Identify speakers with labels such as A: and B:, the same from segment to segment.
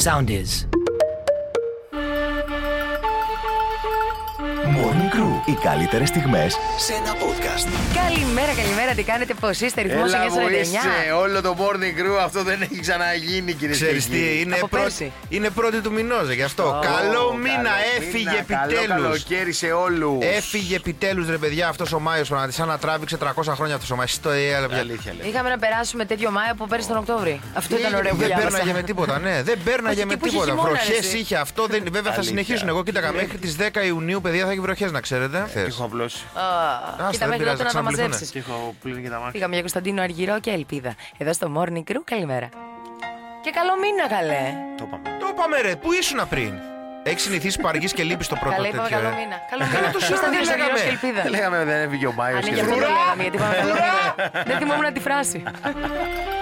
A: Sound is.
B: Morning Crew. Οι καλύτερες στιγμές σε ένα podcast.
C: Καλημέρα, καλημέρα, τι κάνετε, πώς είστε, ρυθμός 949.
D: είσαι, όλο το morning crew αυτό δεν έχει ξαναγίνει κύριε
E: Ξέρεις τι, είναι,
C: Από
E: πρώτη,
C: πέρσι.
E: είναι πρώτη του μηνός, γι' αυτό. καλό μήνα, έφυγε
D: Καλό
E: επιτέλους.
D: καλοκαίρι σε όλους.
E: Έφυγε επιτέλους, ρε παιδιά, αυτός ο Μάιος. Πραγματικά σαν να τράβηξε 300 χρόνια αυτός ο Μάιος. Το έλαβε.
D: Αλήθεια λέει.
C: Είχαμε να περάσουμε τέτοιο Μάιο από πέρσι τον Οκτώβρη. Αυτό ήταν ωραίο που
E: Δεν
C: διάβασα.
E: πέρναγε με τίποτα, ναι. Δεν πέρναγε
C: Όχι,
E: με
C: και που είχε
E: τίποτα.
C: χειμώνα, ρε,
E: Βροχέ
C: εσύ.
E: είχε αυτό. Δεν, βέβαια θα
D: Αλήθεια.
E: συνεχίσουν. Εγώ κοίταγα μέχρι τις 10 Ιουνίου, παιδιά, θα έχει βροχές, να ξέρετε.
D: Και έχω απλώσει.
C: Α,
E: Άστα,
C: Κοίτα
E: δεν
C: μέχρι
E: πειράζει,
C: τότε να τα
E: θα ξαναπληθούνε.
C: μαζέψεις.
D: Και έχω πλύνει και τα μάτια.
C: Πήγαμε για Κωνσταντίνο Αργυρό και Ελπίδα. Εδώ στο Morning Crew, καλημέρα. Και καλό μήνα, καλέ.
D: Το είπαμε.
E: Το είπαμε, ρε, πού ήσουν πριν; Έχεις συνηθίσει που αργεί και λείπει το πρώτο
C: Καλέ, είπαμε
E: τέτοιο.
C: καλό
E: ε;
C: μήνα. Καλό
E: Καλά,
C: μήνα.
E: το σίγουρα
C: Κωνσταντίνος
E: δεν
C: Αργυρός
E: λέγαμε.
C: και Ελπίδα.
D: Λέγαμε δεν έφυγε ο Μάιο.
C: Αν είναι αυτό δεν λέγαμε, γιατί είπαμε καλό μήνα. Δεν θυμόμουν τη φράση.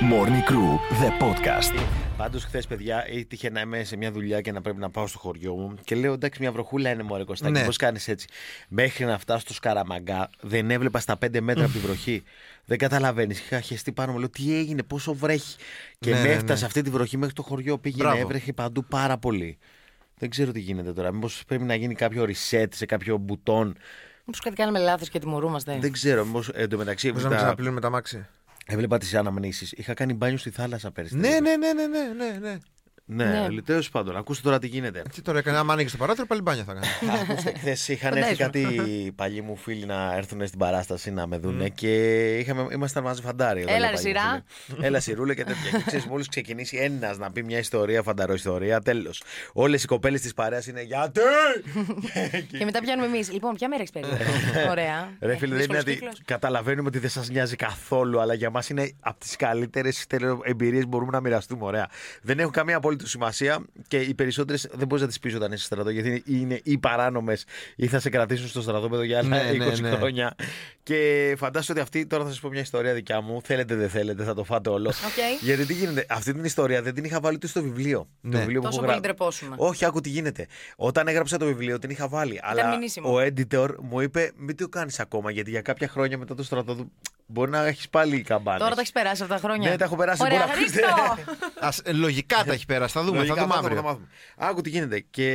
B: Morning Crew, the podcast.
D: Πάντως, χθες, παιδιά, έτυχε να είμαι σε μια δουλειά και να πρέπει να πάω στο χωριό μου. Και λέω, εντάξει, μια βροχούλα είναι μωρέ Κωστάκη.
E: Ναι.
D: Πώς κάνεις έτσι; Μέχρι να φτάσω στο Σκαραμαγκά, δεν έβλεπα στα 5 μέτρα από τη βροχή. Δεν καταλαβαίνεις. Είχα χεστεί πάνω μου, λέω, τι έγινε, πόσο βρέχει; Και
E: Ναι,
D: με
E: ναι,
D: έφτασε
E: ναι.
D: αυτή τη βροχή μέχρι το χωριό. Πήγαινε,
E: Μπράβο.
D: έβρεχε παντού πάρα πολύ. Δεν ξέρω τι γίνεται τώρα. Μήπως πρέπει να γίνει κάποιο reset σε κάποιο μπουτόν.
C: Μήπως κάτι κάνουμε λάθος και τιμωρούμαστε.
D: Δεν ξέρω. Μήπως εντωμεταξύ.
E: Πώς να μην
D: τα-
E: ξαναπλύνουμε τα μάξι.
D: Έβλεπα τις αναμνήσεις. Είχα κάνει μπάνιο στη θάλασσα πέρυσι.
E: Ναι, ναι, ναι, ναι, ναι, ναι, ναι.
D: Ναι,
C: Ναι.
D: ναι. τέλος πάντων, ακούστε τώρα τι γίνεται.
E: Τι τώρα έκανε, άμα ανοίξει το παράθυρο, πάλι μπάνια θα κάνεις.
D: Ακούστε, χθες είχαν έρθει
C: Φαντάζομαι.
D: κάτι παλιοί μου φίλοι να έρθουν στην παράσταση να με δούνε και είχαμε, ήμασταν μαζί φαντάρι. εδώ,
C: Έλα,
D: λέει,
C: ρε,
D: παλιοί μου
C: σειρά.
D: φίλοι. Έλα, σιρούλα και τέτοια. Και ξέρεις, μόλις ξεκινήσει ένας να πει μια ιστορία, φανταροϊστορία, τέλος. Όλες οι κοπέλες της παρέας είναι γιατί!
C: Και μετά πιάνουμε εμείς. Λοιπόν, ποια μέρα έχεις περίπου. Ωραία.
D: Ρε φίλε, δεν είναι
C: Δύσκολος
D: ότι
C: κύκλος.
D: καταλαβαίνουμε ότι δεν σας νοιάζει καθόλου, αλλά για μας είναι από τις καλύτερες εμπειρίες που μπορούμε να μοιραστούμε. Ωραία. Δεν έχουν καμία απόλυτη σημασία και οι περισσότερες δεν μπορείς να τις πεις όταν είσαι στο στρατό, γιατί είναι ή παράνομες ή θα σε κρατήσουν στο στρατόπεδο για άλλα
E: Ναι,
D: 20
E: ναι, ναι.
D: χρόνια. Και φαντάζομαι ότι αυτή τώρα θα σας πω μια ιστορία δικιά μου. Θέλετε, δεν θέλετε, θα το φάτε όλο.
C: Οκ.
D: Γιατί τι γίνεται, αυτή την ιστορία δεν την είχα βάλει ούτε στο βιβλίο. Το
E: Ναι.
D: βιβλίο που
C: Τόσο
D: έχω
C: πολύ
D: γράψει.
C: ντρεπόσουνα.
D: Όχι, άκου τι γίνεται. Όταν έγραψα το βιβλίο την είχα βάλει. αλλά
C: μηνύσιμο.
D: ο editor μου είπε: Μην το κάνεις ακόμα, γιατί για κάποια χρόνια μετά το στρατό του μπορεί να έχεις πάλι καμπάνες.
C: Τώρα τα έχεις περάσει αυτά τα χρόνια.
D: Ναι, τα έχω περάσει.
C: Ωραία,
D: Μπορεί να πεις,
C: ρίχτω.
E: Ας, ε, λογικά τα έχει πέρασει. Θα δούμε, θα
D: Λογικά
E: δούμε
D: μάθουμε,
E: αύριο.
D: θα μάθουμε. Άκου τι γίνεται. Και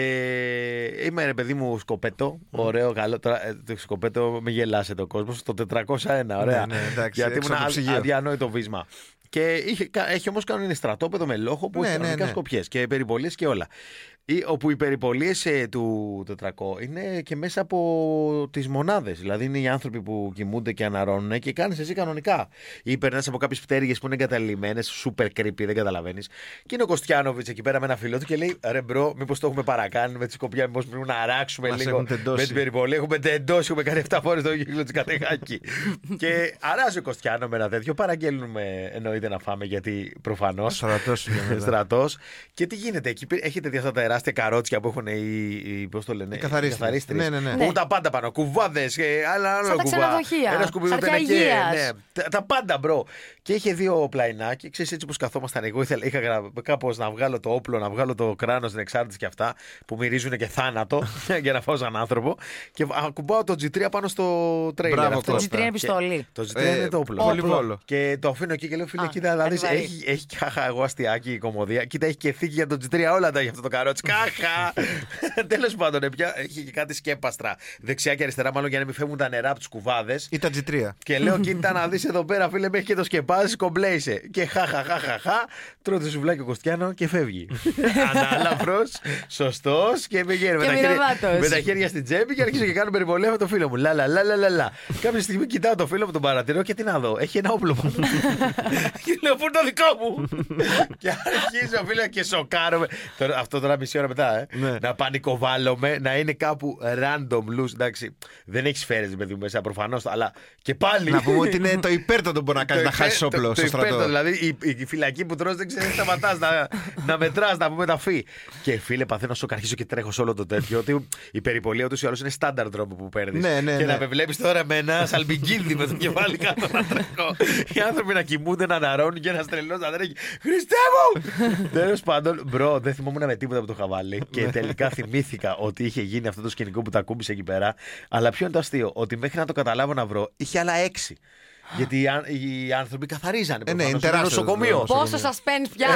D: είμαι ρε παιδί μου σκοπέτο. Ωραίο, καλό. Τώρα ε, το σκοπέτο με γελάσετε ο κόσμο. Το 401, ωραία.
E: Ναι, ναι, εντάξει,
D: Γιατί
E: έξω
D: ήμουν
E: από το
D: α-
E: ψυγείο.
D: αδιανόητο βίσμα. Και είχε, κα- έχει όμως κάνει είναι στρατόπεδο με λόγο που
E: Ναι,
D: έχει
E: ναι,
D: κανονικά
E: ναι.
D: σκοπιές και περιπολίες και όλα. Ή, όπου οι περιπολίες του 400 είναι και μέσα από τις μονάδες. Δηλαδή είναι οι άνθρωποι που κοιμούνται και αναρρώνουν και κάνεις εσύ κανονικά. Ή περνάς από κάποιες πτέρυγες που είναι εγκαταλειμμένες, super creepy, δεν καταλαβαίνεις. Και είναι ο Κωστιάνοβιτ εκεί πέρα με ένα φίλο του και λέει: Ρε bro, μήπως το έχουμε παρακάνει με τη σκοπιά, μήπως πρέπει να αράξουμε
E: Μας
D: λίγο
E: έχουν
D: με
E: τεντώσει.
D: την περιπολία. Έχουμε τεντώσει, έχουμε κάνει 7 φορές το κύκλο της Κατεχάκη. και αράζει ο Κωστιάνο με ένα τέτοιο. Παραγγέλνουμε εννοείται να φάμε γιατί προφανώς.
E: Στρατός είναι μετά.
D: Στρατός. Και τι γίνεται εκεί, πέ- έχετε δει αυτά τα τεράστια καρότσια που έχουν οι. οι πώς το λένε,
E: Οι καθαρίστρες. Ναι, ναι, ναι.
D: Που έχουν τα πάντα πάνω. Κουβάδες, άλλα άλλο
C: Σαν τα
D: κουβά.
C: ξενοδοχεία.
D: Ένα σκουπίδο
C: Χαρτιά
D: τενεκέ.
C: υγείας.
D: Ναι, τα, τα πάντα, μπρο. Και είχε δύο πλαϊνάκι. Ξέρεις έτσι όπω καθόμασταν. Εγώ ήθελα, είχα κάπως να βγάλω το όπλο, να βγάλω το κράνος στην εξάρτηση και αυτά που μυρίζουν και θάνατο για να φάω σαν άνθρωπο. Και ακουμπάω το G3 πάνω στο τρέιλερ.
E: Μπράβο,
D: αυτό.
C: Το
E: Κώστα.
C: G3 είναι
D: Και-
C: πιστόλι.
D: Το G3
E: Ε,
D: είναι το όπλο.
E: πολυβόλο.
D: Και το αφήνω εκεί και λέω: Φίλε,
C: Α,
D: κοίτα, δηλαδή
C: κάτι βαρύ.
D: έχει, έχει χάχα εγώ αστιάκι η κομμωδία. Κοίτα, έχει και θήκη για το G3 όλα τα για αυτό το καρότσι. Κάχα! Τέλος πάντων, ε, πια έχει και κάτι σκέπαστρα δεξιά και αριστερά, μάλλον για να μην φεύγουν τα νερά από του κουβάδες.
E: Ή τα G3.
D: Και λέω, κοίτα να δεις εδώ πέρα, φίλε, μέχρι και το σκεπάζεις, κομπλέισε. Και χάχα, χάχα, χά, τρώει το σουβλάκι ο Κωστιάνο και φεύγει. Ανάλαφρος, σωστός και πηγαίνει με,
C: Και
D: τα χέρια-
C: μυρωδάτος.
D: με τα χέρια στην τσέπη και αρχίζω και κάνω περιπολία με το φίλο μου. Λα, λα, λα, λα, λα, λα. Κάποια στιγμή κοιτάω το φίλο μου, τον παρατηρώ και τι να δω. Έχει ένα όπλο πάνω. και λέω, πού είναι το δικό μου; και αρχίζω, φίλε, και σοκάρομαι. Τώρα, αυτό τώρα μισή ώρα μετά, ε.
E: Ναι.
D: Να πανικοβάλλομαι, να είναι κάπου random loose. Εντάξει, δεν έχεις σφαίρε, παιδί μου, μέσα προφανώς, αλλά και πάλι.
E: Να πούμε ότι είναι το υπέρτατο που μπορεί να κάνεις
D: Το
E: να χάσεις
D: υπέρ-
E: όπλο
D: το-
E: στο
D: το υπέρτατο,
E: στρατό.
D: Δηλαδή η, η φυλακή που τρως δεν ξέρεις, σταματάς να, να μετράς, να πούμε τα φύ. Και φίλε, παθαίνω σοκ, αρχίζω και τρέχω σε όλο το τέτοιο. Ότι η περιπολία ούτως ή άλλως είναι στάνταρ τρόπο που παίρνεις.
E: Ναι, ναι,
D: και
E: ναι.
D: να με βλέπεις τώρα με ένα σαλπικίνδι με το κεφάλι κάτω να τρέχω. Οι άνθρωποι να κοιμούνται, να αναρρώνουν και ένα τρελό να τρέχει. Χριστέ μου! Τέλος πάντων, bro, δεν θυμόμουν με τίποτα που το είχα βάλει.
E: Ναι.
D: και τελικά θυμήθηκα ότι είχε γίνει αυτό το σκηνικό που τ' ακούμπησε εκεί πέρα. Αλλά ποιο είναι το αστείο, ότι μέχρι να το καταλάβω να βρω, είχε άλλα έξι. Γιατί οι, άν- οι άνθρωποι καθαρίζανε.
E: Ε, ναι,
D: προφανώς,
E: είναι
D: στο
E: τεράστιο
D: νοσοκομείο.
E: το-
C: Πόσο suspense πια;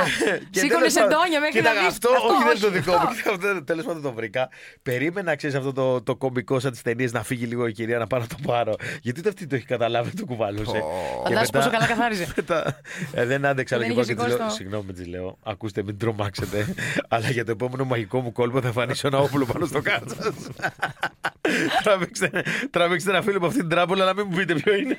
D: Και
C: Σήκωνε
D: τέλος πάντων,
C: σεντόνια μέχρι να
D: κοίτα,
C: δεις.
D: Αυτό, όχι, δεν είναι το
C: όχι,
D: δικό
C: αυτό.
D: μου. Τέλος πάντων το βρήκα. Περίμενα, ξέρεις αυτό το, το κωμικό σαν τις ταινίες να φύγει λίγο η κυρία να πάω να το πάρω. Γιατί ούτε αυτή το έχει καταλάβει, το κουβαλούσε. Και
C: Φαντάζεσαι
D: μετά-
C: πόσο καλά καθάριζε.
D: μετά- ε, δεν άντεξα
C: Δεν
D: και
C: είχε
D: πάω και της λέω,
C: σηκώσει το-
D: Συγγνώμη, της λέω. Ακούστε, μην τρομάξετε. αλλά για το επόμενο μαγικό μου κόλπο θα εμφανίσω ένα όπλο πάνω στο κάρτ σα. τράβηξτε, τράβηξτε ένα φίλο από αυτή την τράπουλα, αλλά μην μου πείτε ποιο είναι.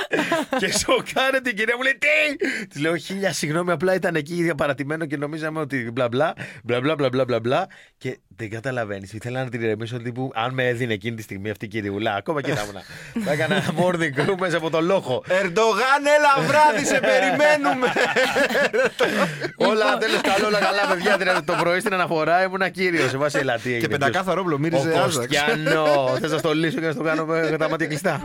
D: και σοκάρε την κυρία μου λέει Τι! Τη λέω χίλια συγγνώμη, απλά ήταν εκεί παρατημένο και νομίζαμε ότι μπλα μπλα μπλα μπλα μπλα μπλα. μπλα, μπλα και δεν καταλαβαίνεις. Ήθελα να την ηρεμήσω τύπου αν με έδινε εκείνη τη στιγμή αυτή η κυριουλά. Ακόμα και ήμουν. Θα έκανα morning crew μέσα από το λόγο.
E: Ερντογάν, έλα βράδυ, σε περιμένουμε.
D: όλα τέλο καλό, όλα καλά, παιδιά. Το πρωί στην αναφορά ήμουν κύριος. Σε βάση ελαττία.
E: Και πεντακάθαρο όπλο, μύριζε.
D: ανώ! Θα σα το λύσω και να το κάνω με τα μάτια κλειστά.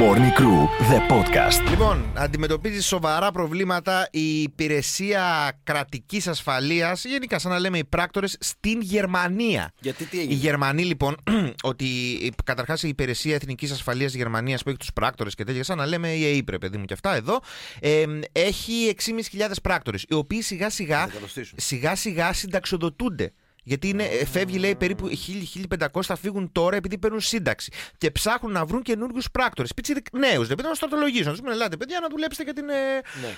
B: Morning Crew, the podcast.
E: Λοιπόν, αντιμετωπίζει σοβαρά προβλήματα η υπηρεσία κρατικής ασφαλείας, γενικά σαν να λέμε οι πράκτορες, στην Γερμανία.
D: Γιατί τι
E: Οι Γερμανοί λοιπόν, ότι καταρχάς η υπηρεσία εθνικής ασφαλείας Γερμανίας που έχει τους πράκτορες και τέτοια, σαν να λέμε η ΑΕΠΡΕ, παιδί μου και αυτά εδώ, ε, έχει 6.500 πράκτορες, οι οποίοι σιγά σιγά,
D: δεκατοστήσουν.
E: σιγά σιγά συνταξιοδοτούνται. Γιατί είναι, ε, φεύγει, λέει, περίπου 1.000-1.500 θα φύγουν τώρα επειδή παίρνουν σύνταξη. Και ψάχνουν να βρουν καινούριους πράκτορες. Πίτσι νέους, δεν να στρατολογήσουν. Να τους πούνε, ελάτε, παιδιά, να δουλέψετε για την, ε,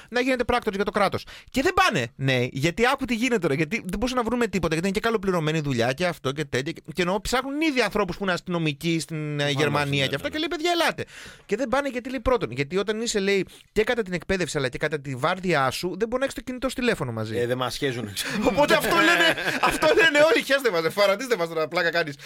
E: να γίνετε πράκτορες για το κράτος. Και δεν πάνε νέοι. Γιατί άκου τι γίνεται τώρα. Γιατί δεν μπορούσαν να βρούμε τίποτα. Γιατί είναι και καλοπληρωμένη δουλειά και αυτό και τέτοια. Και εννοώ ψάχνουν ήδη ανθρώπους που είναι αστυνομικοί στην ε, Γερμανία και αυτά. Και λέει, παιδιά, ελάτε. Και δεν πάνε γιατί λέει πρώτον. Γιατί όταν είσαι, λέει, και κατά την εκπαίδευση αλλά και κατά τη βάρδιά σου, δεν μπορεί να έχεις το κινητό σου τηλέφωνο μαζί.
D: Ε, δεν μας σχέζουν.
E: Οπότε αυτό λένε, αυτό λένε όλοι. Χαίρεστε μας, φαρατίστε μας τώρα, πλάκα κάνεις.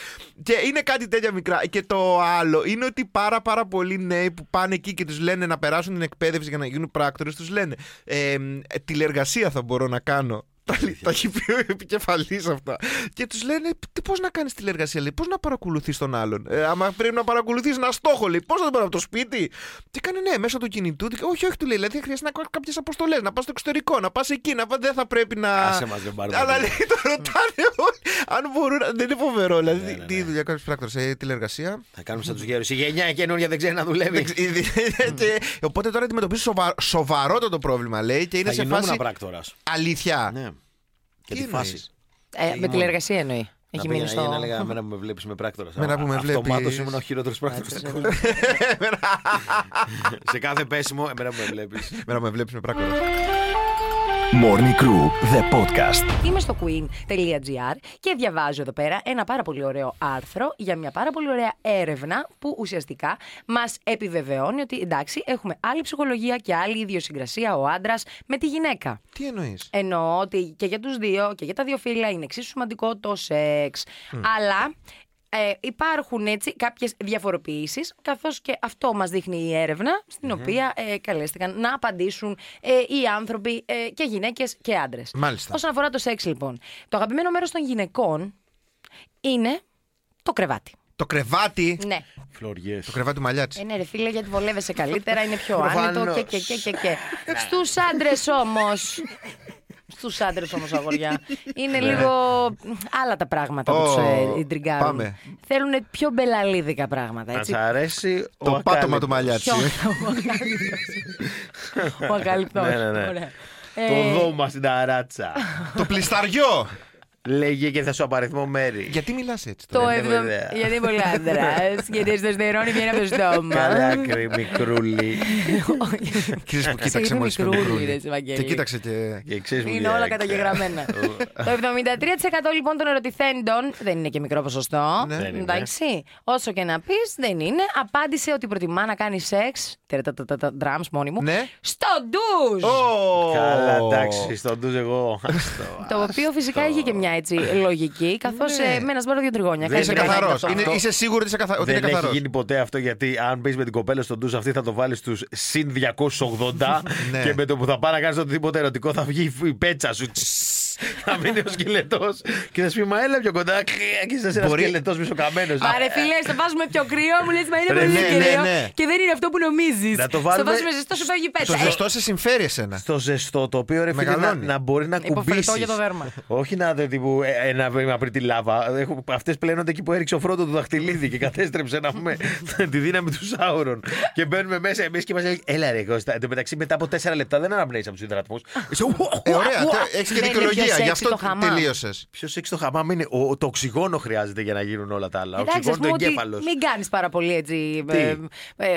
E: Και είναι κάτι τέτοια μικρά. Και το άλλο είναι ότι πάρα πάρα πολλοί νέοι που πάνε εκεί και τους λένε να περάσουν την εκπαίδευση για να γίνουν πράκτορες, τους λένε ε, ε, τηλεργασία θα μπορώ να κάνω. Τα, τα έχει πει ο επικεφαλής αυτά. Και τους λένε, πώς να κάνεις τηλεργασία, λέει, πώς να παρακολουθείς τον άλλον; Ε, άμα πρέπει να παρακολουθείς ένα στόχο, λέει, πώς να τον πάρει από το σπίτι; Τι κάνει, ναι, μέσω του κινητού. του- Όχι, όχι, του λέει, δηλαδή χρειάζεται να κάνει κάποιες αποστολές, να πα στο εξωτερικό, να πας εκεί, να πας, δεν θα πρέπει να.
D: Άσε μας, δεν πάρουμε
E: Αλλά
D: τίποτα.
E: λέει, το ρωτάνε όλοι. Αν μπορούν. Δεν είναι φοβερό. Δηλαδή,
D: Ναι, ναι,
E: τι
D: ναι.
E: δουλειά κάνεις πράκτορα, ε, τηλεργασία.
D: Θα κάνουμε σαν τους γέρους. Η γενιά καινούργια δεν ξέρει να δουλεύει.
E: Και- Οπότε τώρα αντιμετωπίζεις σοβα... σοβαρότατο πρόβλημα, λέει, και είναι
D: Θα
E: σε
D: γινόμουν
E: φάση.
D: πράκτορας.
E: Αλήθεια.
D: Ναι. Και
E: Τι
D: τη φάση.
E: εννοείς;
C: Ε, με τηλεργασία εννοεί. Έχει
D: Να
C: μείνει
D: πήγαινα
C: στο.
D: να έλεγα μένα που με βλέπεις με πράκτορας.
E: Μένα που με βλέπεις.
D: Αυτομάτω ήμουν ο χειρότερος πράκτορας. Σε κάθε πέσιμο, εμένα που με βλέπεις.
E: Μέρα με βλέπεις με πράκτορας.
B: Morning Crew, the podcast.
C: Είμαι στο queen.gr και διαβάζω εδώ πέρα ένα πάρα πολύ ωραίο άρθρο για μια πάρα πολύ ωραία έρευνα που ουσιαστικά μας επιβεβαιώνει ότι εντάξει, έχουμε άλλη ψυχολογία και άλλη ιδιοσυγκρασία ο άντρας με τη γυναίκα.
E: Τι εννοείς;
C: Εννοώ ότι και για τους δύο και για τα δύο φύλλα είναι εξίσου σημαντικό το σεξ. Αλλά ε, υπάρχουν έτσι κάποιες διαφοροποιήσεις καθώς και αυτό μας δείχνει η έρευνα στην οποία ε, καλέστηκαν να απαντήσουν ε, οι άνθρωποι ε, και γυναίκες και άντρες.
E: Μάλιστα.
C: Όσον αφορά το σεξ λοιπόν, το αγαπημένο μέρος των γυναικών είναι το κρεβάτι.
E: Το κρεβάτι;
C: Ναι.
D: Φλωριές.
E: Το κρεβάτι μαλλιάτσι.
C: Ε, ναι, ρε φίλε, γιατί βολεύεσαι καλύτερα, είναι πιο
D: Προφανώς.
C: άνετο και και και και. και. Στους άντρες όμως. Στους άντρες όμως, αγοριά. Είναι λίγο άλλα τα πράγματα που
E: Ω,
C: του ε, ιντριγκάρουν.
E: πάμε.
C: Θέλουν πιο μπελαλίδικα πράγματα,
D: Να
C: έτσι.
D: σ' αρέσει ο
E: Το πάτωμα
D: ακάλυπτος.
E: του μαλλιάτσι.
C: Πιο- Ο ακαλυπτός.
D: Ναι, ναι, ναι.
C: Ωραία.
D: Το
C: Ε,
D: δώμα στην ταράτσα.
E: Το πλισταριό.
D: Λέγε και θα σου απαριθμό μέρη.
E: Γιατί μιλάς έτσι
C: Το
E: τώρα;
D: δεν έχω
C: εβδομ...
D: ιδέα.
C: Γιατί είναι πολύ άντρας. Γιατί στο στερόνι βγαίνει από το στόμα.
D: Καλέ άκρη, μικρούλι.
E: Ξέρεις που
C: Σε
E: κοίταξε
C: είδε
E: μόλις το
C: μικρούλι,
E: μικρούλι;
C: ρε, Ευαγγέλη.
E: Και κοίταξε και.
D: Και ξέρεις μου
C: Είναι
D: διέξε.
C: όλα καταγεγραμμένα. το 73% λοιπόν των ερωτηθέντων δεν είναι και μικρό ποσοστό.
E: Ναι.
D: Δεν είναι.
C: Εντάξει. Όσο και να πεις, δεν είναι. Απάντησε ότι προτιμά να κάνει σεξ. Drums μόνη μου.
E: Ναι.
C: Στο ντουζ.
E: Ω!
D: Καλά, εντάξει, στον ντουζ εγώ. Άστο.
C: Το οποίο φυσικά έχει και μια έτσι λογική, καθώς
E: Ναι.
C: με ένα σπάρο δύο τριγώνια.
D: Δεν
C: Κάνει
E: Είσαι
D: είναι
C: και
E: καθαρό.
C: αυτό.
D: Αυτό-
E: Είσαι σίγουρο ότι είσαι καθα- ότι είναι
D: Δεν έχει
E: καθαρός.
D: γίνει ποτέ αυτό γιατί αν μπεις με την κοπέλα στον ντουζ αυτή θα το βάλεις στους συν 280
E: Ναι.
D: και με το που θα πάει να κάνεις οτιδήποτε ερωτικό θα βγει η πέτσα σου. Θα μείνει ο σκελετός και θα σου πει Μα έλα πιο κοντά. Και είσαι ένας
E: Μπορεί-
D: σκελετός μισοκαμένο.
C: Μα ρε φίλε, στο βάζουμε πιο κρύο, μου λες, μα είναι
D: Ρε,
C: πολύ
E: ναι, ναι,
C: κρύο.
E: ναι.
C: Και δεν είναι αυτό που νομίζεις.
D: Να το
C: Στο
D: βάλουμε-
C: βάζουμε ζεστό, σου φεύγει πέτσα.
E: Το ζεστό σε συμφέρει εσένα.
D: Στο ζεστό, το οποίο ρε φίλε να,
E: Μεγαλώνει.
D: να μπορεί να
C: Υποφερτό
D: κουμπίσεις.
C: για το δέρμα.
D: Όχι να δε τύπου ε, ένα βήμα πριν τη λάβα. Αυτές πλένονται εκεί που έριξε ο φρόντο του δαχτυλίδι και κατέστρεψε να πούμε τη δύναμη του Σάουρον. Και μπαίνουμε μέσα εμείς και μας λέει Έλα ρε Κώστα. Εν τω μεταξύ μετά από τέσσερα λεπτά δεν αναπνέεις από τους υδρατμούς.
E: Ε, ωραία, έχεις και
C: Δεν είναι πιο
E: δικαιολογία.
C: Σεξι
E: Γι' αυτό
C: το χαμάμ.
E: τελείωσες.
D: Ποιος έχει το χαμάμ είναι. Ο, το οξυγόνο χρειάζεται για να γίνουν όλα τα άλλα.
C: Εντάξει, ας
D: Οξυγόνο το
C: πούμε ότι
D: εγκέφαλος.
C: μην κάνεις πάρα πολύ έτσι.
D: Τι;
C: ε, ε,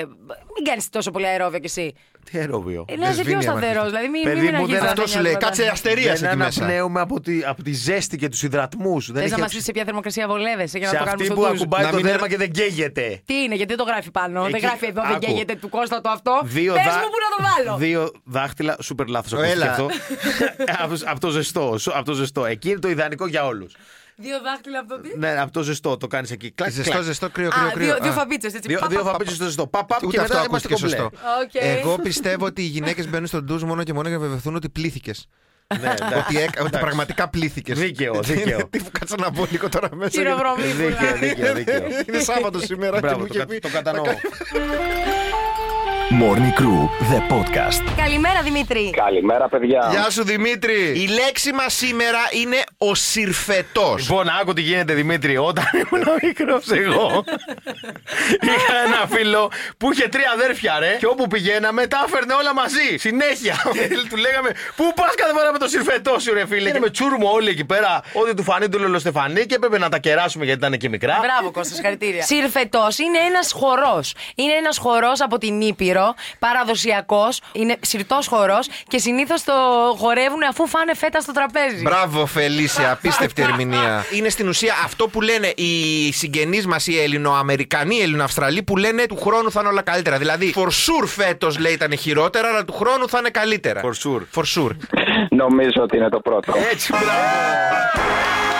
C: μην κάνεις τόσο πολύ αερόβιο κι εσύ.
D: Τι αερόβιο.
C: Ε, Να είσαι πιο
E: σβήνει άμα
C: σταθερό.
E: αρχίσεις.
C: Δηλαδή, μην
D: Παιδί
C: μην
D: μου,
C: αρχίσεις
D: δεν
C: να
E: Αυτός σου
C: νιώθεις
E: λέει.
C: μετά.
E: Κάτσε αστερία
D: Δεν
E: εκεί μέσα.
D: αναπνέουμε από τη, από τη ζέστη και τους υδρατμούς.
C: Θες να μας πεις σε ποια θερμοκρασία βολεύεσαι για να
D: Σε
C: το κάνουμε
D: αυτή
C: στο
D: που
C: ντουζ.
D: ακουμπάει
E: Να
D: το
E: μην
D: δέρμα
E: είναι-
D: και δεν καίγεται.
C: Τι είναι, γιατί δεν το γράφει πάνω. Δεν
D: Εκεί-
C: γράφει εδώ, δεν
D: άκου.
C: καίγεται του Κώστα το αυτό.
D: Δύο,
C: Πες
D: δά-
C: μου πού να το βάλω.
D: δύο δάχτυλα, σούπερ λάθος
E: Έλα.
D: αυτό. από, από το ζεστό. σο- Από το ζεστό. Εκεί είναι το ιδανικό για όλους.
C: Δύο δάχτυλα από το τι.
D: Ναι, από το ζεστό το κάνεις εκεί. Κλακ,
E: Ζεστό,
D: κλακ.
E: ζεστό, κρύο, κρύο.
C: Α,
E: κρύο.
C: δύο, δύο
E: Α.
C: φαπίτσες έτσι.
D: Δύο,
C: Πα,
D: δύο
C: πα, πα,
D: φαπίτσες στο ζεστό. Παπ, παπ, και
E: Ούτε αυτό
D: μετά είμαστε
E: ακούστηκε
D: κομπλέ.
E: σωστό.
C: Οκ.
E: Εγώ πιστεύω ότι οι γυναίκες μπαίνουν στον ντουζ μόνο και μόνο για να βεβαιωθούν ότι πλύθηκες.
D: Ναι, εντάξει.
E: Ότι, έκα- ότι πραγματικά πλύθηκες.
D: Δίκαιο, δίκαιο.
E: Τι που κάτσα να πω λίγο τώρα μέσα.
C: Χειροβρομή.
D: Δίκαιο, δίκαιο, δίκαιο.
E: Είναι Σάββατο σήμερα και
D: Μπράβο,
E: μου
D: το,
E: είχε
D: κα-
E: πει.
D: το κατανοώ.
B: Morning Crew, the podcast.
C: Καλημέρα Δημήτρη.
A: Καλημέρα, παιδιά.
E: Γεια σου Δημήτρη. Η λέξη μας σήμερα είναι ο συρφετός.
D: Λοιπόν, άκου τι γίνεται Δημήτρη. Όταν ήμουν μικρός, εγώ είχα ένα φίλο που είχε τρία αδέρφια, ρε. Και όπου πηγαίναμε, τα έφερνε όλα μαζί. Συνέχεια. του λέγαμε, Πού πας κάθε φορά με το συρφετό σου, ρε φίλε; Και με τσούρμο όλοι εκεί πέρα. Ό,τι του φανεί του λολοστεφανί και έπρεπε να τα κεράσουμε γιατί ήταν και μικρά.
C: Μπράβο, Κώστα, συγχαρητήρια. Συρφετός είναι ένας χορός. Είναι ένας χορός από την Ήπειρο, παραδοσιακός. Είναι συρτό χορό και συνήθως το χορεύουν αφού φάνε φέτα στο τραπέζι.
E: Μπράβο, Φελίσια, απίστευτη ερμηνεία. Είναι στην ουσία αυτό που λένε οι συγγενείς μας, οι Ελληνοαμερικανοί, οι Ελληνοαυστραλοί, που λένε του χρόνου θα είναι όλα καλύτερα. Δηλαδή, for sure φέτος λέει ήταν χειρότερα, αλλά του χρόνου θα είναι καλύτερα.
D: For sure.
E: For sure.
A: Νομίζω ότι είναι το πρώτο.
D: Έτσι, μπράβο.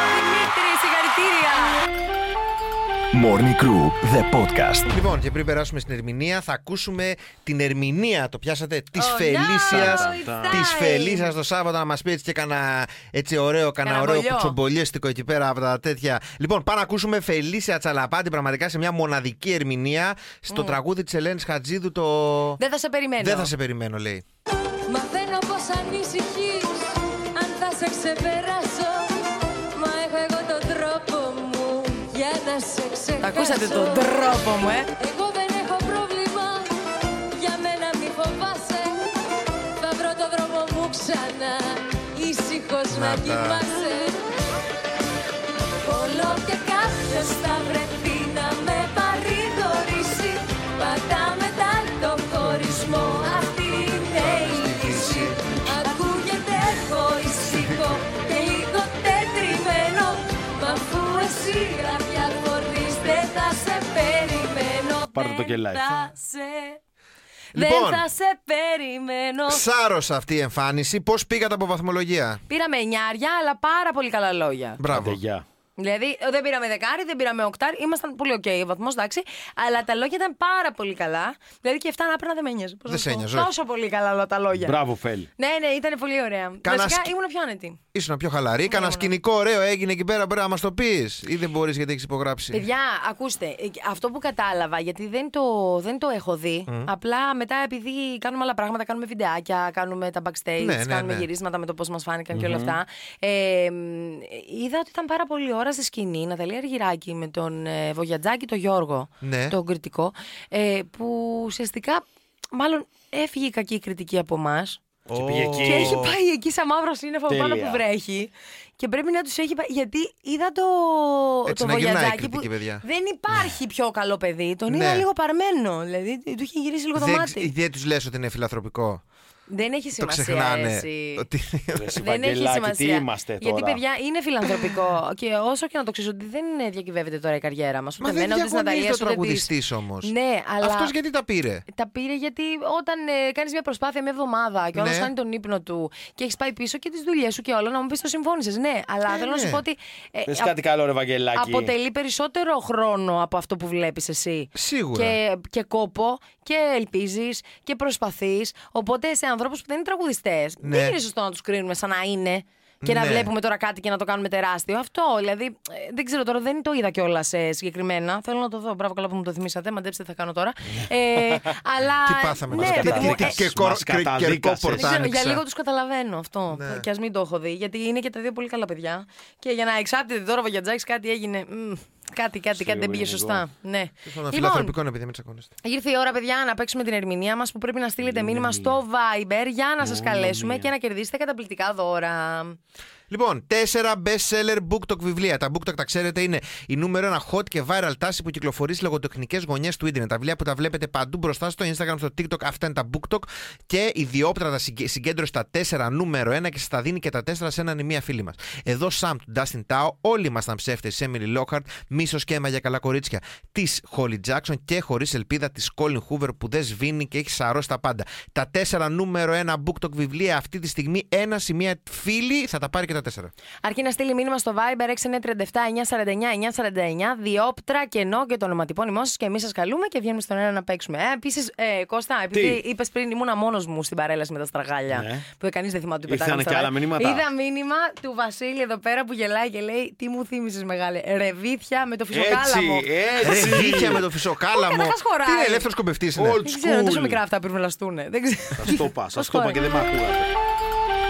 B: Morning Crew, the podcast.
E: Λοιπόν, και πριν περάσουμε στην ερμηνεία, θα ακούσουμε την ερμηνεία, το πιάσατε, της
C: Oh,
E: Φελίσιας.
C: no, it's
E: Της
C: time.
E: Φελίσιας το Σάββατο να μας πει έτσι και κανένα έτσι ωραίο, κανένα
C: Κανένα
E: ωραίο
C: βολιό.
E: κουτσομπολιέστικο εκεί πέρα από τα τέτοια. Λοιπόν, πάμε να ακούσουμε Φελίσια Τσαλαπάτη πραγματικά σε μια μοναδική ερμηνεία στο τραγούδι της Ελένης Χατζίδου το.
C: Δεν θα σε περιμένω.
E: Δεν θα σε περιμένω, λέει.
F: Μαθαίνω πως ανησυχείς αν θα σε ξεπεράσω
C: ακούσατε τον τρόπο μου, ε.
F: Εγώ δεν έχω πρόβλημα, για μένα μη φοβάσαι Θα βρω το δρόμο μου ξανά, ήσυχος να,
E: Να τα.
F: κοιμάσαι
D: Πάρτε το και
C: Δεν
D: live.
C: θα σε...
E: Λοιπόν.
C: Δεν θα σε περιμένω.
E: Σάρωσα αυτή η εμφάνιση. Πώς πήγατε από βαθμολογία;
C: Πήραμε εννιάρια, αλλά πάρα πολύ καλά λόγια.
E: Μπράβο.
D: Άντε, γεια.
C: Δηλαδή, δεν πήραμε δεκάρι, δεν πήραμε οκτάρι. Ήμασταν πολύ οκ ο βαθμός, εντάξει. Αλλά τα λόγια ήταν πάρα πολύ καλά. Δηλαδή και αυτά να πρέπει να δεν με νοιάζει. Πώς
E: Δεν
C: να
E: σε
C: σου πω.
E: νοιάζει, όχι.
C: Τόσο πολύ καλά όλα τα λόγια.
D: Μπράβο, Φέλ.
C: Ναι, ναι, ήταν πολύ ωραία.
E: Κάνα
C: Βασικά
E: σκ-
C: ήμουν πιο άνετη.
E: Ήσουν πιο χαλαρή. Κάνα σκηνικό ωραίο έγινε εκεί πέρα. Μπορεί να μας το πεις. Ή δεν μπορείς γιατί έχεις υπογράψει.
C: Παιδιά, ακούστε, ε, αυτό που κατάλαβα, γιατί δεν το, δεν το έχω δει. Απλά μετά, επειδή κάνουμε άλλα πράγματα, κάνουμε βιντεάκια, κάνουμε τα backstage,
E: Ναι, ναι,
C: κάνουμε
E: ναι.
C: γυρίσματα με το πώς μας φάνηκαν και όλα αυτά. Ε, μ, είδα ότι ήταν πάρα πολύ ώρα στη σκηνή η Ναταλία Αργυράκη με τον ε, Βογιατζάκη, τον Γιώργο,
E: Ναι.
C: τον κριτικό, ε, που ουσιαστικά μάλλον έφυγε η κακή κριτική από εμάς.
D: Και πήγε εκεί.
C: Και έχει πάει εκεί σαν μαύρος σύννεφο από πάνω
D: Τέλεια.
C: που βρέχει. Και πρέπει να τους έχει πάει. Γιατί είδα το,
E: Έτσι
C: το
E: να γυρνάει η
C: Βογιατζάκι
E: κριτική,
C: που
E: παιδιά.
C: δεν υπάρχει πιο καλό παιδί. Τον
E: Ναι.
C: είδα λίγο παρμένο. Δηλαδή του είχε γυρίσει λίγο το
E: Δεν,
C: μάτι.
E: δεν τους λες ότι είναι φιλανθρωπικό.
C: Δεν έχει
E: Το
C: σημασία.
E: ξεχνάνε.
C: Εσύ.
E: Ότι...
C: Δεν έχει
D: Βαγγελάκη,
C: σημασία.
D: τι είμαστε τώρα;
C: Γιατί, παιδιά, είναι φιλανθρωπικό. και όσο και να το ξέρεις ότι δεν διακυβεύεται τώρα η καριέρα μας.
E: Μα
C: Ούτε
E: δεν
C: εμένα, ούτε τη
E: διαγωνίζεται
C: Ναταλία,
E: ο
C: ούτε
E: τραγουδιστής
C: της-
E: όμως.
C: Ναι, αλλά.
E: Αυτός γιατί τα πήρε;
C: Τα πήρε γιατί όταν ε, κάνεις μια προσπάθεια μια εβδομάδα και ο άλλος
E: Ναι.
C: χάνει τον ύπνο του και έχεις πάει πίσω και τις δουλειές σου και όλα, να μου πεις το συμφώνησες. Ναι, αλλά
E: Ε,
C: θέλω να
E: ναι.
C: σου πω ότι. ε,
D: Πες
C: α-
D: κάτι καλό, ρε Βαγγελάκη.
C: αποτελεί περισσότερο χρόνο από αυτό που βλέπεις εσύ.
E: Σίγουρα.
C: Και, και κόπο και ελπίζεις και προσπαθείς. Οπότε σε ανθρώπου που δεν είναι τραγουδιστές,
E: Ναι.
C: δεν είναι σωστό να τους κρίνουμε σαν να είναι. και να
E: Ναι.
C: βλέπουμε τώρα κάτι και να το κάνουμε τεράστιο. Αυτό δηλαδή. ε, δεν ξέρω τώρα, δεν το είδα κιόλας ε, συγκεκριμένα. Θέλω να το δω. Μπράβο, καλά που μου το θυμήσατε. Μαντέψτε τι θα κάνω τώρα. Ε, αλλά.
E: Τι πάθαμε
C: ναι,
E: τώρα.
C: ρε
E: Τι-
C: παιδί μου,
E: τι-
C: ε,
E: και κορ-
D: μας
E: και- κερκό
D: καταδίκασες.
C: δεν ξέρω, για
E: πορτάνιξα.
C: λίγο τους καταλαβαίνω αυτό.
E: Ναι.
C: Και ας μην το έχω δει. Γιατί είναι και τα δύο πολύ καλά παιδιά. Και για να εξάπτεται τώρα ο Βαγιατζάκης κάτι έγινε. μμ, κάτι, κάτι, κάτι δεν πήγε
D: λίγο.
C: σωστά. Ναι.
E: Στον
C: Λοιπόν,
E: φιλανθρωπικό είναι επειδή μην τσακώνεστε.
C: Ήρθε η ώρα, παιδιά, να παίξουμε την ερμηνεία μας που πρέπει να στείλετε μήνυμα στο Viber για να σας καλέσουμε και να κερδίσετε καταπληκτικά δώρα.
E: Λοιπόν, τέσσερα best seller BookTok βιβλία. Τα BookTok τα ξέρετε είναι η νούμερο ένα hot και viral τάση που κυκλοφορείς στι λογοτεχνικές γωνιές του Ιντερνετ. Τα βιβλία που τα βλέπετε παντού μπροστά στο Instagram, στο TikTok, αυτά είναι τα BookTok. Και η Διόπτρα τα συγκε- συγκέντρωσε τα τέσσερα νούμερο ένα και σα τα δίνει και τα τέσσερα σε έναν ή μία φίλη μας. Εδώ Sam του Dustin Tao, όλοι ήμασταν ψεύτες τη Emily Lockhart, μίσος και αίμα για καλά κορίτσια της Holly Jackson και χωρίς ελπίδα της Colin Hoover που δεν σβήνει και έχει σαρώσει τα πάντα. Τα τέσσερα νούμερο ένα BookTok βιβλία αυτή τη στιγμή ένας ή μία φίλη θα τα πάρει και τα τέσσερα.
C: Αρκεί να στείλει μήνυμα στο Viber 6937-949-949, διόπτρα, κενό και το ονοματεπώνυμό σας και εμείς σας καλούμε και βγαίνουμε στον αέρα να παίξουμε. Ε, Επίσης, ε, Κώστα, επειδή είπες πριν ήμουνα μόνος μου στην παρέλαση με τα στραγάλια.
D: Ναι.
C: Που κανείς δεν θυμάται ότι
D: Ήρθανε
C: πετάγανε
D: και
C: στραγάλια.
D: άλλα μηνύματα.
C: Είδα μήνυμα του Βασίλη εδώ πέρα που γελάει και λέει Τι μου θύμισες μεγάλε. Ρεβίθια με το φυσοκάλαμο.
D: Έτσι,
E: Ρε
D: έτσι.
E: δίκαια με το φυσοκάλαμο.
C: καταρχάς χωράει.
E: Τι είναι, ελεύθερος κομπευτής είναι.
D: Old
C: Δεν ξέρω, τόσο
D: school.
C: μικρά αυτά πρέπει να λαστούν. Δεν ξέρω.
D: Σας το είπα, σας
C: Πώς
D: το είπα
C: χωράει.
D: και δεν με ακούγατε.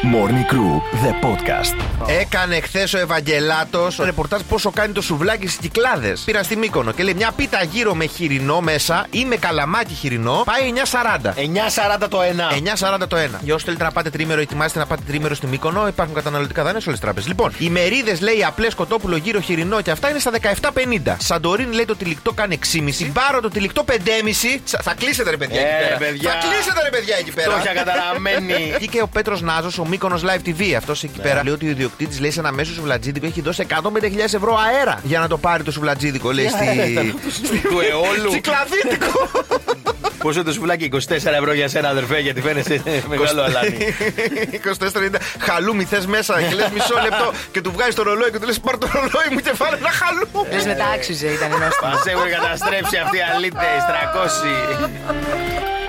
B: Morning Crew, the podcast.
E: Έκανε χθες ο Ευαγγελάτος ρεπορτάζ πόσο κάνει το σουβλάκι στις κυκλάδες. Πήρα στη Μύκονο και λέει μια πίτα γύρω με χοιρινό μέσα ή με καλαμάκι χοιρινό πάει 9,40.
D: 9.40 το ένα.
E: 9,40 το ένα. Για όσου θέλετε να πάτε τρίμερο, ετοιμάστε να πάτε τρίμερο στη Μύκονο. Υπάρχουν καταναλωτικά δάνεια σε όλες τις τράπεζες. Λοιπόν, οι μερίδες λέει απλές κοτόπουλο γύρω χοιρινό και αυτά είναι στα 17,50. Σαντορίνη λέει το τυλικτό κάνει 6,5. Μπάρο το τυλικτό 5,5. Τσα- Θα κλείσετε ρε παιδιά
D: Ε,
E: εκεί πέρα.
D: παιδιά.
E: Θα κλείσετε ρε παιδιά εκεί πέρα.
D: Φτώχεια καταραμένη.
E: Βγήκε ο Πέτρος Νάζος, ο Μήκονο Live TV. Αυτός εκεί πέρα λέει ότι ο ιδιοκτήτης λέει σε ένα μέσο σουβλατζίδικο έχει δώσει 105.000 ευρώ αέρα για να το πάρει το σουβλατζίδικο. Λέει στη.
D: Του αιώλου.
E: Κυκλαδίτικο!
D: Πόσο είναι το σουβλάκι, 24 ευρώ για σένα, αδερφέ, γιατί φαίνεσαι μεγάλο αλάνι.
E: 24,90 χαλούμι θες μέσα και λες μισό λεπτό και του βγάζεις το ρολόι και του λες πάρ το ρολόι μου και φάνε ένα χαλούμι.
C: Λες μετά άξιζε, ήταν νόστιμο.
D: Μα έχουν καταστρέψει αυτοί οι αλήτες, 300.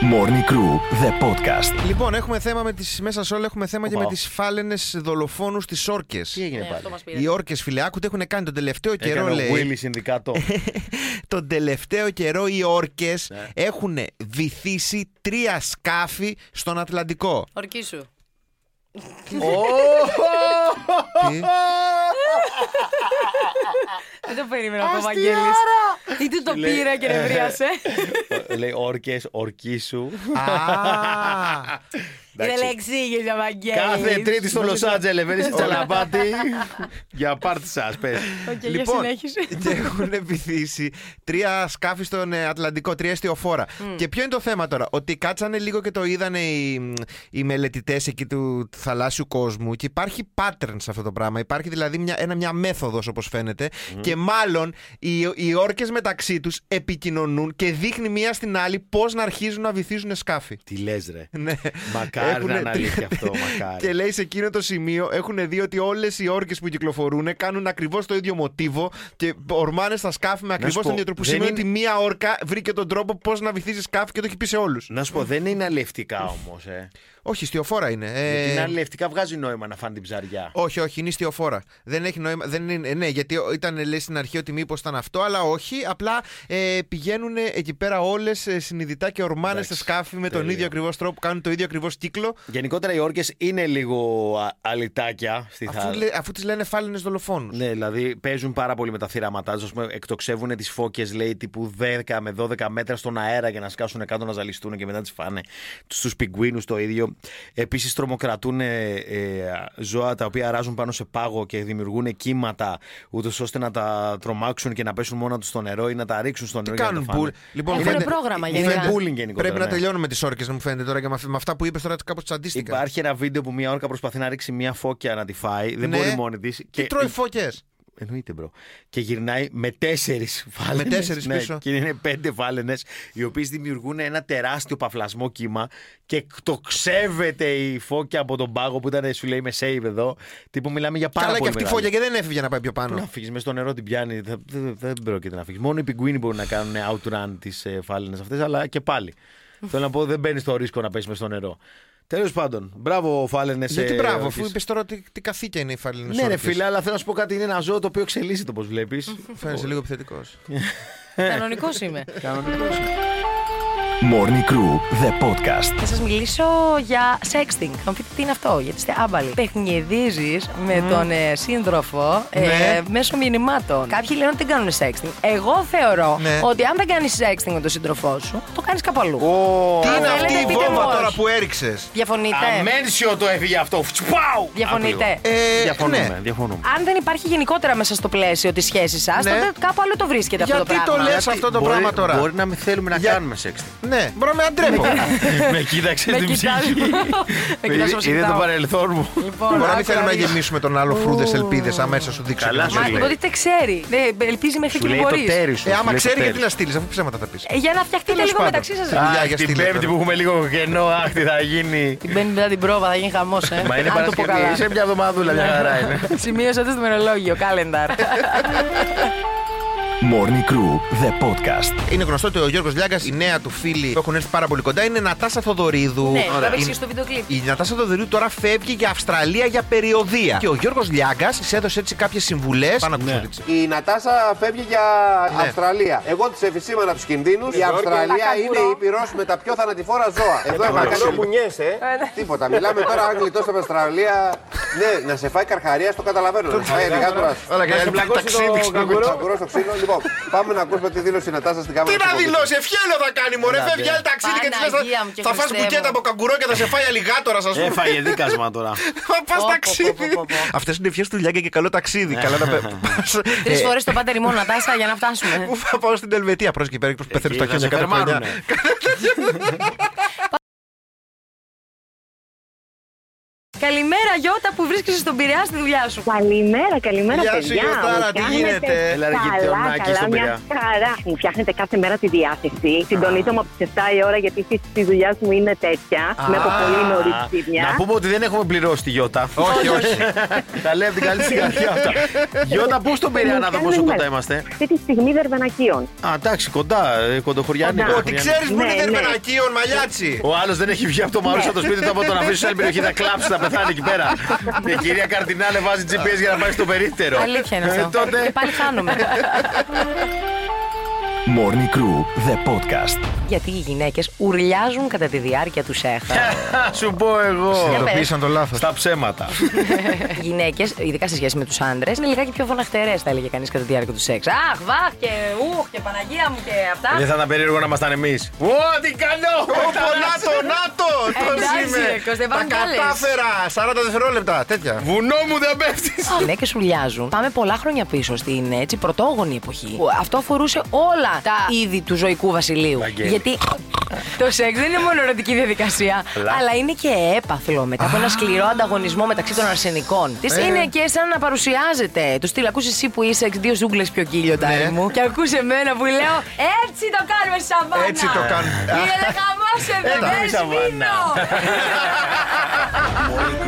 B: Morning Crew, the podcast.
E: Λοιπόν, έχουμε θέμα με τις, μέσα σε όλα έχουμε θέμα και
D: Οπα.
E: με τις φάλαινες δολοφόνους της όρκες.
D: Τι έγινε
C: Ναι,
D: πάλι;
C: αυτό μας πήρε.
E: Οι όρκες φιλεάκου έχουν κάνει τον τελευταίο καιρό,
D: Έκανε ο
E: λέει.
D: Willy συνδικάτο.
E: τον τελευταίο καιρό οι όρκες
D: Ναι.
E: έχουν βυθίσει τρία σκάφη στον Ατλαντικό.
C: Ορκίσου.
E: Τι;
C: Δεν το περίμενα αυτό ο Βαγγέλης. Ή του το πήρε και νευρίασε;
D: Λέει όρκες, ορκίσου.
E: Α,
C: Δεν εξήγησε ο Βαγγέλης.
D: Κάθε Τρίτη στο Λος Άντζελε, βαίνει σε τσαλαπάτι. Για πάρτη σας, πες.
C: Οκ, για
E: λοιπόν,
C: συνέχισε.
E: και έχουν βυθίσει τρία σκάφη στον ε, Ατλαντικό, τρία ιστιοφόρα. Και ποιο είναι το θέμα τώρα, ότι κάτσανε λίγο και το είδανε οι, οι μελετητές εκεί του, του θαλάσσιου κόσμου και υπάρχει pattern σε αυτό το πράγμα. Υπάρχει δηλαδή μια, ένα, μια μέθοδος όπως φαίνεται και μάλλον οι, οι όρκες μεταξύ τους επικοινωνούν και δείχνει μία στην άλλη πώς να αρχίζουν να βυθίζουν σκάφη.
D: Τι λες, ρε.
E: Ναι.
D: Μακάρι να
E: Έχουνε
D: είναι αλήθεια αυτό, μακάρι.
E: Και λέει σε εκείνο το σημείο έχουν δει ότι όλες οι όρκες που κυκλοφορούν κάνουν ακριβώς το ίδιο μοτίβο και ορμάνε στα σκάφη με
D: σου
E: ακριβώς
D: πω,
E: τον ίδιο τρόπο. Που
D: δεν
E: σημαίνει
D: είναι-
E: ότι μία όρκα βρήκε τον τρόπο πώς να βυθίζει σκάφη και το έχει πει σε όλους.
D: Να σου πω, δεν είναι αλληλευτικά όμως. Ε.
E: Όχι, στιοφόρα είναι. Ε,
D: Γιατί είναι αλληλευτικά βγάζει νόημα να φάνε την ψαριά.
E: όχι, όχι, είναι στιοφόρα. Δεν έχει νόημα. Δεν είναι, ναι, γιατί ήταν λέει στην αρχή ότι μήπως ήταν αυτό, αλλά όχι. Απλά ε, πηγαίνουν εκεί πέρα όλες συνειδητά και ορμάνε
D: Εντάξει,
E: στα σκάφη με τον
D: τέλεια.
E: ίδιο ακριβώς τρόπο, κάνουν το ίδιο ακριβώς κύκλο.
D: Γενικότερα οι όρκες είναι λίγο α- αλυτάκια στη
E: Αφού,
D: θάλασσα.
E: λέ- αφού τις λένε φάλαινες δολοφόνους.
D: Ναι, δηλαδή παίζουν πάρα πολύ με τα θύραματά του. Εκτοξεύουν τις φώκες, λέει, τύπου 10 με 12 μέτρα στον αέρα για να σκάσουν κάτω να ζαλιστούν και μετά τις φάνε. Στους πιγκουίνους το ίδιο. Επίσης τρομοκρατούν ε, ε, ζώα τα οποία αράζουν πάνω σε πάγο και δημιουργούν κύματα, ούτως ώστε να τα τρομάξουν και να πέσουν μόνα τους στο νερό ή να τα ρίξουν στο
E: Τι
D: νερό. για να
E: κάνουν
D: τα φάνε.
E: μπουλ. Λοιπόν,
C: Έχουν
E: φαίνεται-
C: πρόγραμμα
D: Είναι
C: γενικά.
D: bullying γενικότερα.
E: Πρέπει να
D: ναι.
E: τελειώνουμε τις όρκες, να μου φαίνεται τώρα και με αυ- με αυτά που είπες τώρα κάπως τσαντίστηκα.
D: Υπάρχει ένα βίντεο που μια όρκα προσπαθεί να ρίξει μια φώκια να τη φάει. Δεν
E: Ναι.
D: μπορεί μόνη της.
E: Και τρώει φώκες.
D: Εννοείται, bro. Και γυρνάει με τέσσερις φάλαινες.
E: Με τέσσερις πίσω.
D: Και είναι πέντε φάλαινες, οι οποίες δημιουργούν ένα τεράστιο παφλασμό κύμα και το ξέβεται η φώκια από τον πάγο που ήταν, σου λέει, είμαι safe εδώ. Τύπου μιλάμε για πάρα
E: Καλά και
D: πολύ.
E: αυτή η
D: μεγάλη.
E: φώκια και δεν έφυγε να πάει πιο
D: Πού να
E: πάνω.
D: φύγεις μες στο νερό την πιάνει. Δεν, δεν, δεν πρόκειται να φύγεις. Μόνο οι πιγκουίνοι μπορούν να κάνουν outrun τις ε, φάλαινες αυτές, αλλά και πάλι. Θέλω να πω, δεν μπαίνεις στο ρίσκο να πέσει μες στο νερό. Τέλος πάντων, μπράβο, Φάλαινε.
E: Γιατί μπράβο, αφού είπες τώρα ότι τι καθήκια είναι η φαλήνη.
D: Ναι, ρε φίλε, αλλά θέλω να σου πω κάτι. Είναι ένα ζώο το οποίο εξελίσσεται, όπως βλέπεις.
E: Φαίνεσαι λίγο επιθετικός.
C: Κανονικός είμαι.
B: Morning Crew, the podcast.
C: Θα σας μιλήσω για sexting. Θα μου πείτε τι είναι αυτό, γιατί είστε άμπαλοι. Παιχνιεδίζει με τον ε, σύντροφο ε,
E: Ναι.
C: μέσω μηνυμάτων. Κάποιοι λένε ότι δεν κάνουν sexting. Εγώ θεωρώ
E: Ναι.
C: ότι αν δεν κάνεις sexting με τον σύντροφό σου, το κάνεις κάπου αλλού.
E: Τι
C: Αν
E: είναι αυτή
C: θέλετε,
E: η
C: πείτε
E: βόμβα
C: μου
E: τώρα
C: όχι.
E: που έριξες.
C: Διαφωνείτε.
D: Αμένσιο το έφυγε αυτό. Τσπάου!
C: Διαφωνείτε.
D: Άπλιο.
E: Ε,
D: Διαφωνούμε,
E: ναι.
D: διαφωνούμε.
C: Αν δεν υπάρχει γενικότερα μέσα στο πλαίσιο της σχέσης σας,
E: Ναι.
C: τότε κάπου αλλού το βρίσκεται αυτό το
E: Γιατί το
C: πράγμα.
E: λες αυτό το
D: Μπορεί-
E: πράγμα τώρα;
D: Μπορεί να μην θέλουμε να
E: Για-
D: κάνουμε σεξ.
E: Ναι, μπορώ να με αντρέπω.
D: Με κοίταξε
C: Με
D: την
C: κοιτάζει.
D: ψυχή.
C: Με κοιτάζει όπως
D: Είναι το
C: κοιτάω.
D: παρελθόν μου.
C: Λοιπόν,
E: Μπορεί να μην
C: άκου
E: θέλουμε να
C: δεις.
E: γεμίσουμε τον άλλο φρούδες ελπίδες, αμέσως σου δείξω.
D: Καλά
E: και να
D: σου
E: σου
C: Μα
D: λέει.
E: λέει.
C: υποτίθεται ξέρει. Ναι, ελπίζει μέχρι
D: Σου
C: και
D: λέει
C: μην
D: το
C: μπορείς.
D: τέρι σου.
E: Ε,
D: σου
E: άμα
D: λέει το
E: ξέρει,
D: τέρι
E: γιατί
D: σου.
E: να στείλεις, αφού ψέματα θα πεις.
C: Για να φτιαχτείτε
E: Τέλος
C: λίγο
E: πάντων.
C: μεταξύ σας.
E: Φιλιά
D: Αχ,
E: για
D: την
E: στείλε
D: πέμπτη
E: τώρα.
D: που έχουμε λίγο κενό, αχ, τι θα γίνει.
C: Την πέμπτη μετά την πρόβα θα γίνει χαμός, ε.
D: Μα είναι
C: Αν το πω
D: Παρασκευή,
C: καλά.
D: σε μια εβδομαδούλα, μια χαρά είναι.
C: Σημείωσα το στο μερολόγιο, calendar.
B: Morning Crew, the podcast.
E: Είναι γνωστό ότι ο Γιώργος Λιάγκας, η νέα του φίλη που έχουν έρθει πάρα πολύ κοντά, είναι η Νατάσα Θοδωρίδου.
C: Ναι,
E: Ωραία.
C: το έπαιξε
E: Η-
C: στο βίντεο κλιπ.
E: Η Νατάσα Θοδωρίδου τώρα φεύγει για Αυστραλία για περιοδία. Και ο Γιώργος Λιάγκας τη έδωσε έτσι κάποιες συμβουλές. Πάνω να ακούσουμε τι-
G: Η Νατάσα φεύγει για
E: Ναι.
G: Αυστραλία. Εγώ τη επισήμανα τους κινδύνους. Η Αυστραλία είναι η πυρό με τα πιο θανατηφόρα ζώα. Εδώ έχουμε κάνει που νιέσαι. Τίποτα. Μιλάμε τώρα αν γλιτώσει από Αυστραλία. Ναι, να σε φάει καρχαρία, το καταλαβαίνω. Να σε φάει ελιγάτορα.
E: Όλα και
G: Να σε
E: άλλη
G: πλακώσει
E: ταξίδι,
G: το
E: ξέρω.
G: καγκουρό στο ξύλο. Λοιπόν, πάμε να ακούσουμε τη δήλωση η Νατάσα στην κάμερα.
E: Τι
G: της
E: να
G: εκπομπής.
E: δηλώσει, ευχέλιο θα κάνει, μωρέ. Φεύγει άλλη ταξίδι και της λες.
C: Παναγία μου και
E: Θα φας
C: Χριστέ μου.
E: μπουκέτα από καγκουρό και θα σε φάει αλιγάτορα, ας πούμε.
D: Έφαγε δίκασμα τώρα.
E: Θα πα
C: Πω, πω,
E: ταξίδι.
C: πω, πω, πω.
E: Αυτές είναι ευχές του Λιάγκα και καλό ταξίδι. Καλά να πε- πας,
C: Τρεις
E: ε,
C: φορές το πάτε ρημό Νατάσα για να φτάσουμε.
E: Πού θα πάω στην Ελβετία, πρόσεχε εκεί πέρας και πεθαίνουν στα
D: Εκεί θα
E: χιόνια
D: σε
E: κάθε
C: Καλημέρα, Γιώτα, που βρίσκεσαι στον Πειραιά στη δουλειά σου.
H: Καλημέρα, καλημέρα,
E: Γεια σου,
H: παιδιά.
E: Γιωτάρα,
H: Μου
E: τι
H: φτιάχνετε-
E: γίνεται;
D: Έλα, ρε,
H: Καλά,
D: γειτονάκι
H: καλά,
D: στον
H: μια
D: Πειραιά.
H: χαρά. Μου φτιάχνετε κάθε μέρα τη διάθεση. Συντονίζω μου από τις 7 η ώρα γιατί η φύση τη δουλειά μου είναι τέτοια. Με από πολύ νωρίς ξύπνια.
D: Να πούμε ότι δεν έχουμε πληρώσει τη Γιώτα.
E: Όχι, όχι.
D: Τα λέει από την καλή στην καρδιά αυτά. Γιώτα, πού στον Πειραιά να δω πόσο κοντά είμαστε;
H: Αυτή τη στιγμή Δερβενακίων.
D: Α, εντάξει, κοντά, ε, κοντοχωριάνικα.
H: Κοντά.
E: Ότι ξέρεις που είναι
H: Ναι, ναι.
E: δερμενακίων, μαλλιάτσι.
D: Ο άλλος δεν έχει βγει από το μαρούσι από το σπίτι του. Από τον αφήσεις σε άλλη περιοχή θα κλάψει, θα πεθάνει εκεί πέρα. Η κυρία Καρτινάλε βάζει GPS για να πάει στο περίπτερο.
C: Αλήθεια είναι
D: Ε,
C: αυτό. Και
D: τότε.
C: πάλι χάνουμε.
B: Morning Crew, the podcast.
C: Γιατί οι γυναίκες ουρλιάζουν κατά τη διάρκεια τους σεξ.
D: Σου πω εγώ.
E: Συνειδητοποίησαν το λάθος.
D: Στα ψέματα.
C: Οι γυναίκες, ειδικά σε σχέση με τους άντρες, είναι λιγάκι πιο φωναχτερές, θα έλεγε κανείς κατά τη διάρκεια του σεξ. Αχ, βαχ και ουχ και Παναγία μου και αυτά.
D: Δεν θα ήταν περίεργο να ήμασταν εμείς. Ω, τι καλό!
E: Όπο, νάτο, νάτο! Το
C: Εντάξει,
E: είμαι.
C: ρε, Κώστα,
E: Τα
C: υπάρχουν άλλες.
E: κατάφερα! 40 δευτερόλεπτα, τέτοια.
D: Βουνό μου δεν πέφτεις.
C: Οι γυναίκες ουρλιάζουν. Πάμε πολλά χρόνια πίσω στην έτσι, πρωτόγονη εποχή. που Αυτό αφορούσε όλα τα είδη του ζωικού βασιλείου.
D: Βαγγέλη.
C: Γιατί το σεξ δεν είναι μόνο ερωτική διαδικασία,
D: Αλλά-
C: αλλά είναι και έπαθλο μετά από ένα σκληρό ανταγωνισμό μεταξύ των αρσενικών. Της
E: Ε.
C: είναι και σαν να παρουσιάζεται. Τους στυλ, ακούς εσύ που είσαι εξ δύο ζούγκλες πιο κύλιο, τάρι
E: Ναι.
C: μου; Και ακούς εμένα που λέω Έτσι το κάνουμε, Σαββάνα.
E: Έτσι το κάνουμε.
C: Είναι χαμό εδώ,
D: Εντάξει,
C: δεν